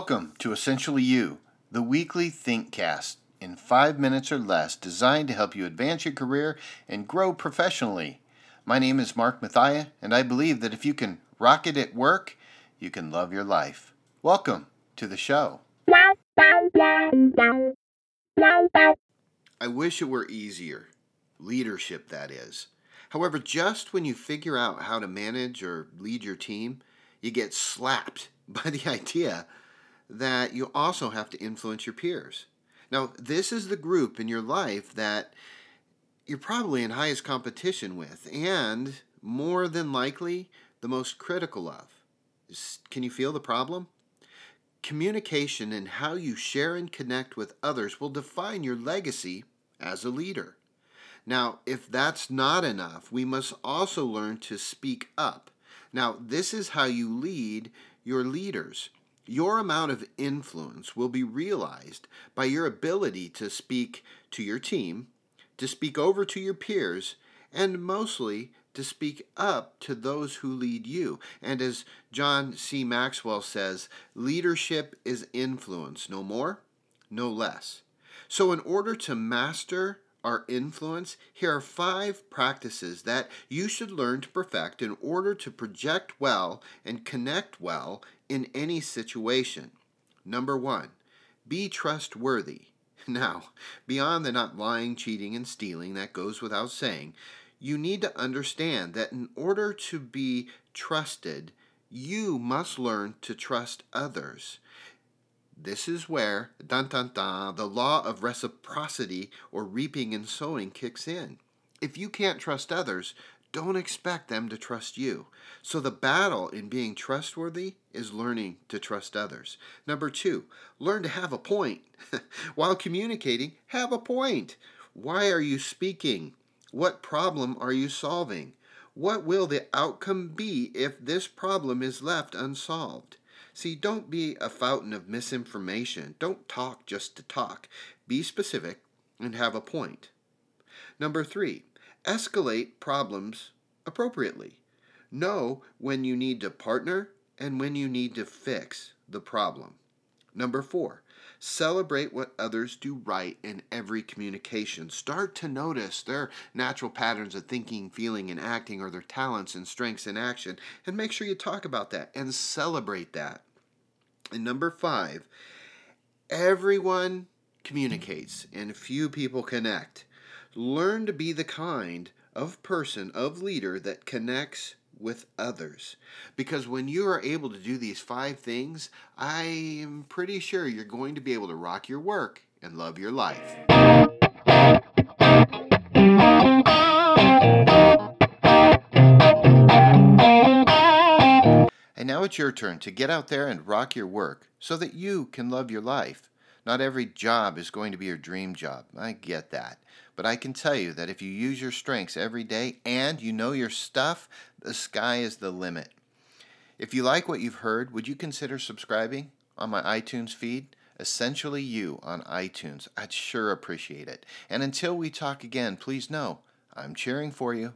Welcome to Essentially You, the weekly ThinkCast in five minutes or less, designed to help you advance your career and grow professionally. My name is Mark Mathia, and I believe that if you can rock it at work, you can love your life. Welcome to the show. I wish it were easier. Leadership, that is. However, just when you figure out how to manage or lead your team, you get slapped by the idea that you also have to influence your peers. Now, this is the group in your life that you're probably in highest competition with and more than likely the most critical of. Can you feel the problem? Communication and how you share and connect with others will define your legacy as a leader. Now, if that's not enough, we must also learn to speak up. Now, this is how you lead your leaders. Your amount of influence will be realized by your ability to speak to your team, to speak over to your peers, and mostly to speak up to those who lead you. And as John C. Maxwell says, leadership is influence, no more, no less. So, in order to master our influence, here are five practices that you should learn to perfect in order to project well and connect well in any situation. Number one, be trustworthy. Now, beyond the not lying, cheating, and stealing, that goes without saying, you need to understand that in order to be trusted, you must learn to trust others. This is where, dun dun dun, the law of reciprocity or reaping and sowing kicks in. If you can't trust others, don't expect them to trust you. So, the battle in being trustworthy is learning to trust others. Number two, learn to have a point. While communicating, have a point. Why are you speaking? What problem are you solving? What will the outcome be if this problem is left unsolved? See, don't be a fountain of misinformation. Don't talk just to talk. Be specific and have a point. Number three, escalate problems appropriately. Know when you need to partner and when you need to fix the problem. Number four, celebrate what others do right in every communication. Start to notice their natural patterns of thinking, feeling, and acting, or their talents and strengths in action, and make sure you talk about that and celebrate that. And number five, everyone communicates and few people connect. Learn to be the kind of person, of leader that connects with others. Because when you are able to do these five things, I am pretty sure you're going to be able to rock your work and love your life. It's your turn to get out there and rock your work so that you can love your life. Not every job is going to be your dream job. I get that. But I can tell you that if you use your strengths every day and you know your stuff, the sky is the limit. If you like what you've heard, would you consider subscribing on my iTunes feed? Essentially You on iTunes. I'd sure appreciate it. And until we talk again, please know I'm cheering for you.